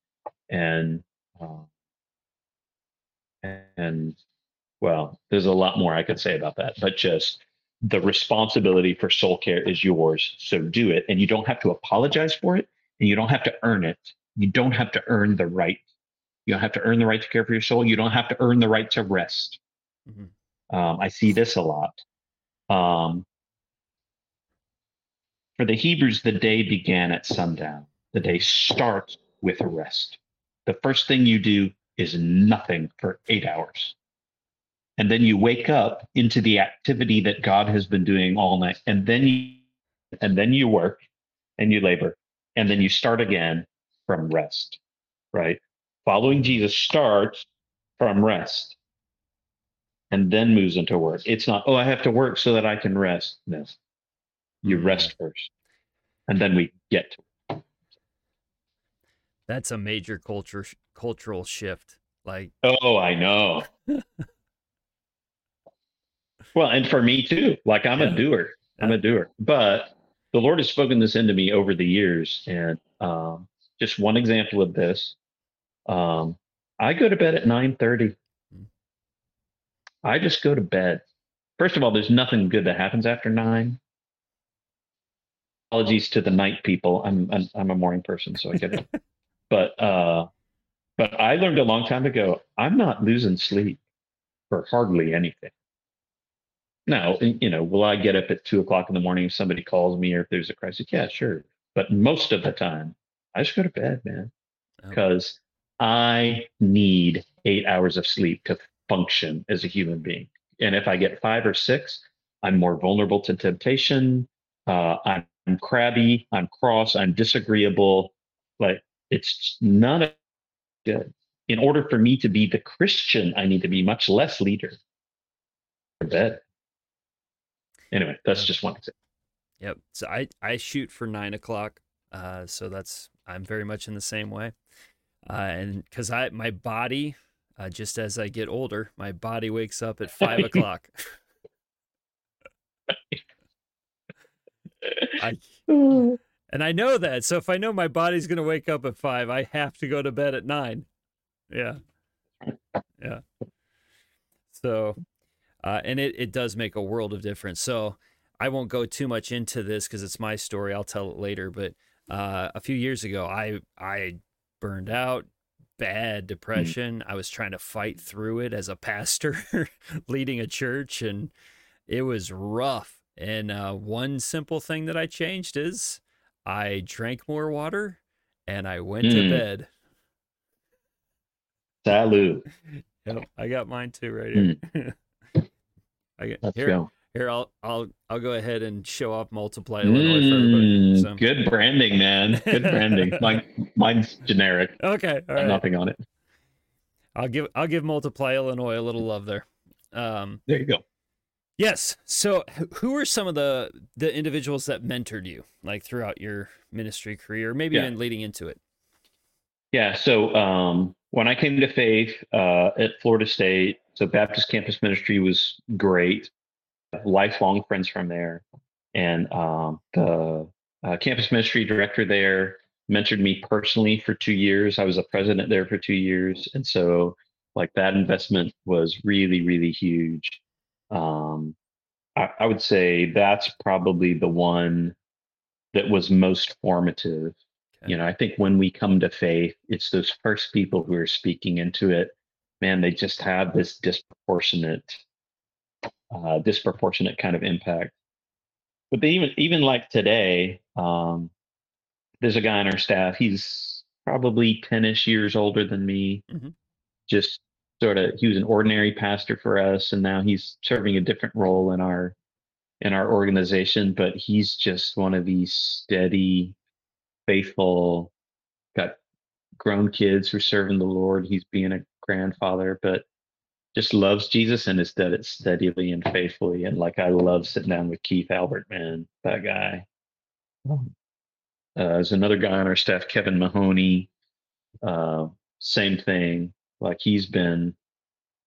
And, uh, and well, there's a lot more I could say about that, but just the responsibility for soul care is yours. So do it. And you don't have to apologize for it and you don't have to earn it you don't have to earn the right. You don't have to earn the right to care for your soul. You don't have to earn the right to rest. Mm-hmm. Um, I see this a lot. Um, for the Hebrews, the day began at sundown. The day starts with a rest. The first thing you do is nothing for eight hours. And then you wake up into the activity that God has been doing all night. And then you, and then you work and you labor. And then you start again from rest, right? Following Jesus starts from rest and then moves into work. It's not, oh, I have to work so that I can rest. No, you rest first. And then we get to work. That's a major culture cultural shift. Like, oh, I know. [laughs] well, and for me too. Like, I'm yeah. a doer. I'm a doer. But the Lord has spoken this into me over the years, and um, just one example of this. Um, I go to bed at nine thirty. Hmm. I just go to bed. First of all, there's nothing good that happens after nine. Apologies to the night people. I'm I'm, I'm a morning person, so I get it. [laughs] but uh, but I learned a long time ago, I'm not losing sleep for hardly anything. Now, you know, will I get up at two o'clock in the morning if somebody calls me or if there's a crisis? Yeah, sure. But most of the time, I just go to bed, man, because oh. I need eight hours of sleep to function as a human being. And if I get five or six, I'm more vulnerable to temptation. Uh, I'm crabby. I'm cross. I'm disagreeable. Like it's none of good. In order for me to be the Christian, I need to be much less leader. Bed. Anyway, that's just one example. Yep. So I I shoot for nine o'clock. Uh, so that's I'm very much in the same way. Uh, and because I my body, uh, just as I get older, my body wakes up at five [laughs] o'clock. [laughs] I, and I know that. So if I know my body's going to wake up at five, I have to go to bed at nine. Yeah. Yeah. So, uh, and it, it does make a world of difference. So I won't go too much into this because it's my story. I'll tell it later. But uh, a few years ago, I, I burned out, bad depression. Mm. I was trying to fight through it as a pastor [laughs] leading a church, and it was rough. And uh, one simple thing that I changed is I drank more water and I went mm. to hmm. bed. Salute. [laughs] Yep, I got mine too right here. Mm. [laughs] I get, Let's here, go. Here, I'll I'll I'll go ahead and show off multiply Illinois mm, for everybody. So. Good branding, man. Good branding. [laughs] Mine, mine's generic. Okay, all right. Nothing on it. I'll give I'll give multiply Illinois a little love there. Um, there you go. Yes. So, who are some of the the individuals that mentored you, like throughout your ministry career, maybe yeah. even leading into it? Yeah. So, um, when I came to faith uh, at Florida State, so Baptist Campus Ministry was great. Lifelong friends from there, and um, the uh, campus ministry director there mentored me personally for two years. I was a president there for two years, and so like that investment was really, really huge. Um, I, I would say that's probably the one that was most formative. Okay. You know, I think when we come to faith, it's those first people who are speaking into it. Man, they just have this disproportionate, uh, disproportionate kind of impact. But they even even like today, um, there's a guy on our staff. He's probably 10ish years older than me. Mm-hmm. Just sort of he was an ordinary pastor for us and now he's serving a different role in our in our organization but he's just one of these steady faithful got grown kids who are serving the lord he's being a grandfather but just loves jesus and has done it steadily and faithfully and like i love sitting down with keith albert man that guy uh, there's another guy on our staff kevin mahoney uh, same thing like he's been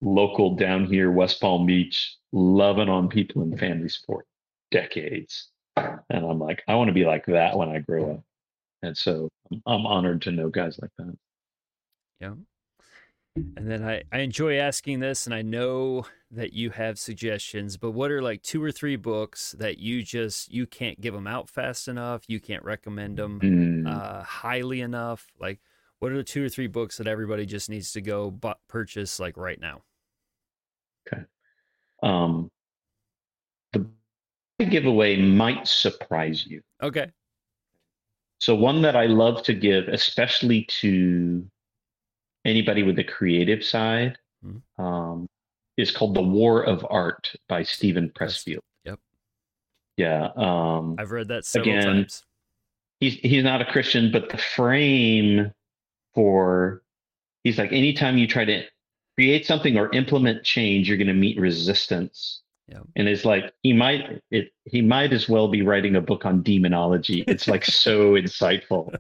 local down here, West Palm Beach, loving on people in family sport decades. And I'm like, I want to be like that when I grow up. And so I'm honored to know guys like that. Yeah. And then I, I enjoy asking this, and I know that you have suggestions, but what are like two or three books that you just you can't give them out fast enough, you can't recommend them mm. uh, highly enough? Like, what are the two or three books that everybody just needs to go bu- purchase like right now? Okay. Um, the giveaway might surprise you. Okay. So one that I love to give, especially to anybody with the creative side, mm-hmm. um, is called "The War of Art" by Steven Pressfield. Yep. Yeah. Um, I've read that several again, times. He's he's not a Christian, but the frame for he's like anytime you try to create something or implement change, you're going to meet resistance. Yeah. And it's like he might it he might as well be writing a book on demonology. It's like so [laughs] insightful.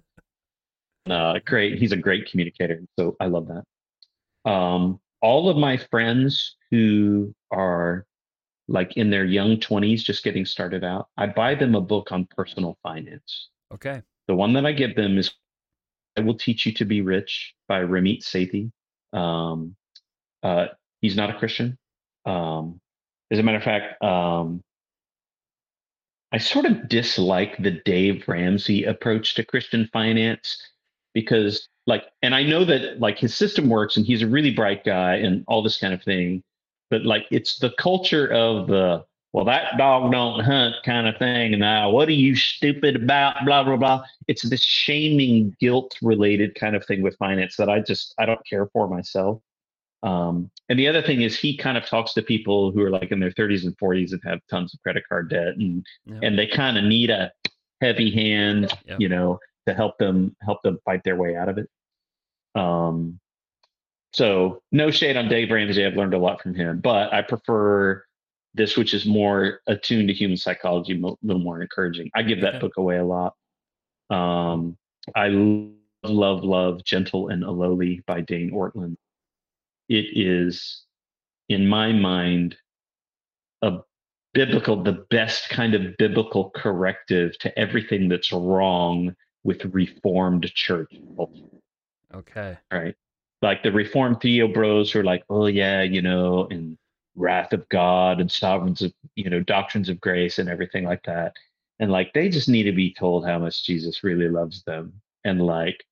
Uh, great. He's a great communicator. So I love that. Um, all of my friends who are like in their young 20s, just getting started out, I buy them a book on personal finance. Okay. The one that I give them is I Will Teach You to Be Rich by Ramit Sethi. Um, uh, he's not a Christian. Um, as a matter of fact, um, I sort of dislike the Dave Ramsey approach to Christian finance because, like, and I know that like his system works and he's a really bright guy and all this kind of thing, but like it's the culture of the well, that dog don't hunt kind of thing. And now, what are you stupid about? Blah blah blah. It's this shaming, guilt related kind of thing with finance that I just I don't care for myself. Um, and the other thing is he kind of talks to people who are like in their 30s and 40s and have tons of credit card debt and and they kind of need a heavy hand, you know, to help them help them fight their way out of it. Um, so no shade on Dave Ramsey. I've learned a lot from him, but I prefer this, which is more attuned to human psychology, a little more encouraging. I give that okay. book away a lot. Um, I love, love, love Gentle and Lowly by Dane Ortlund. It is, in my mind, a biblical, the best kind of biblical corrective to everything that's wrong with Reformed church culture. Okay. Right. Like the Reformed Theo bros who are like, oh yeah, you know, and wrath of God and sovereigns of, you know, doctrines of grace and everything like that. And like they just need to be told how much Jesus really loves them. And like,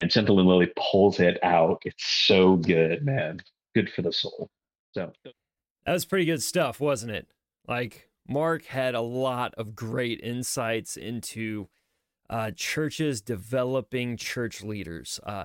and Gentle and Lowly pulls it out. It's so good, man. Good for the soul. So that was pretty good stuff, wasn't it? Like Mark had a lot of great insights into uh, churches developing church leaders uh,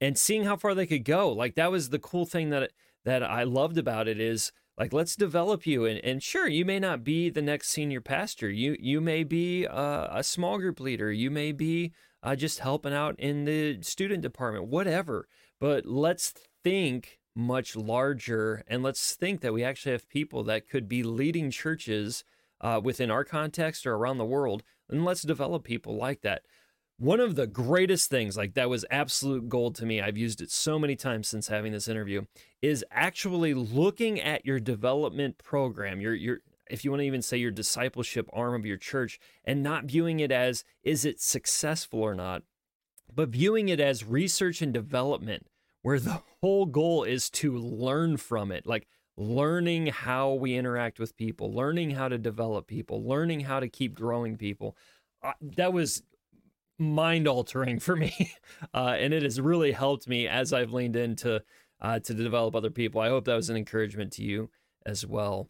and seeing how far they could go. Like that was the cool thing that that I loved about it is like let's develop you. And, and sure you may not be the next senior pastor. You you may be a, a small group leader. You may be uh, just helping out in the student department whatever. But let's think much larger and let's think that we actually have people that could be leading churches uh, within our context or around the world and let's develop people like that one of the greatest things, like that was absolute gold to me, I've used it so many times since having this interview, is actually looking at your development program, your your if you want to even say your discipleship arm of your church, and not viewing it as is it successful or not, but viewing it as research and development, where the whole goal is to learn from it. Like learning how we interact with people, learning how to develop people, learning how to keep growing people. Uh, that was mind altering [laughs] for me, uh, and it has really helped me as I've leaned into uh, to develop other people. I hope that was an encouragement to you as well.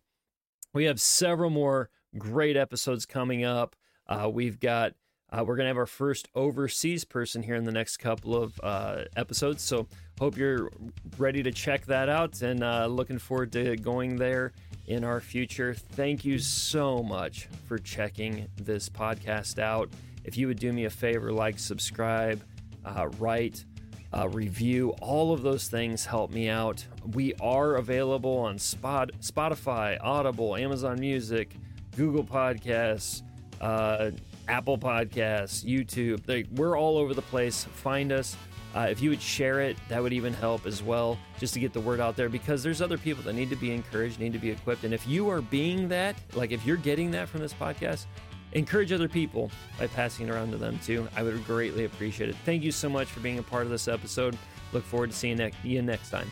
We have several more great episodes coming up. Uh, we've got uh, we're gonna have our first overseas person here in the next couple of uh, episodes. So hope you're ready to check that out and uh, looking forward to going there in our future. Thank you so much for checking this podcast out. If you would do me a favor, like, subscribe, uh, write, uh, review, all of those things help me out. We are available on Spot, Spotify, Audible, Amazon Music, Google Podcasts, uh, Apple Podcasts, YouTube. They, we're all over the place. Find us. Uh, if you would share it, that would even help as well, just to get the word out there because there's other people that need to be encouraged, need to be equipped. And if you are being that, like if you're getting that from this podcast, encourage other people by passing it around to them too. I would greatly appreciate it. Thank you so much for being a part of this episode. Look forward to seeing you next time.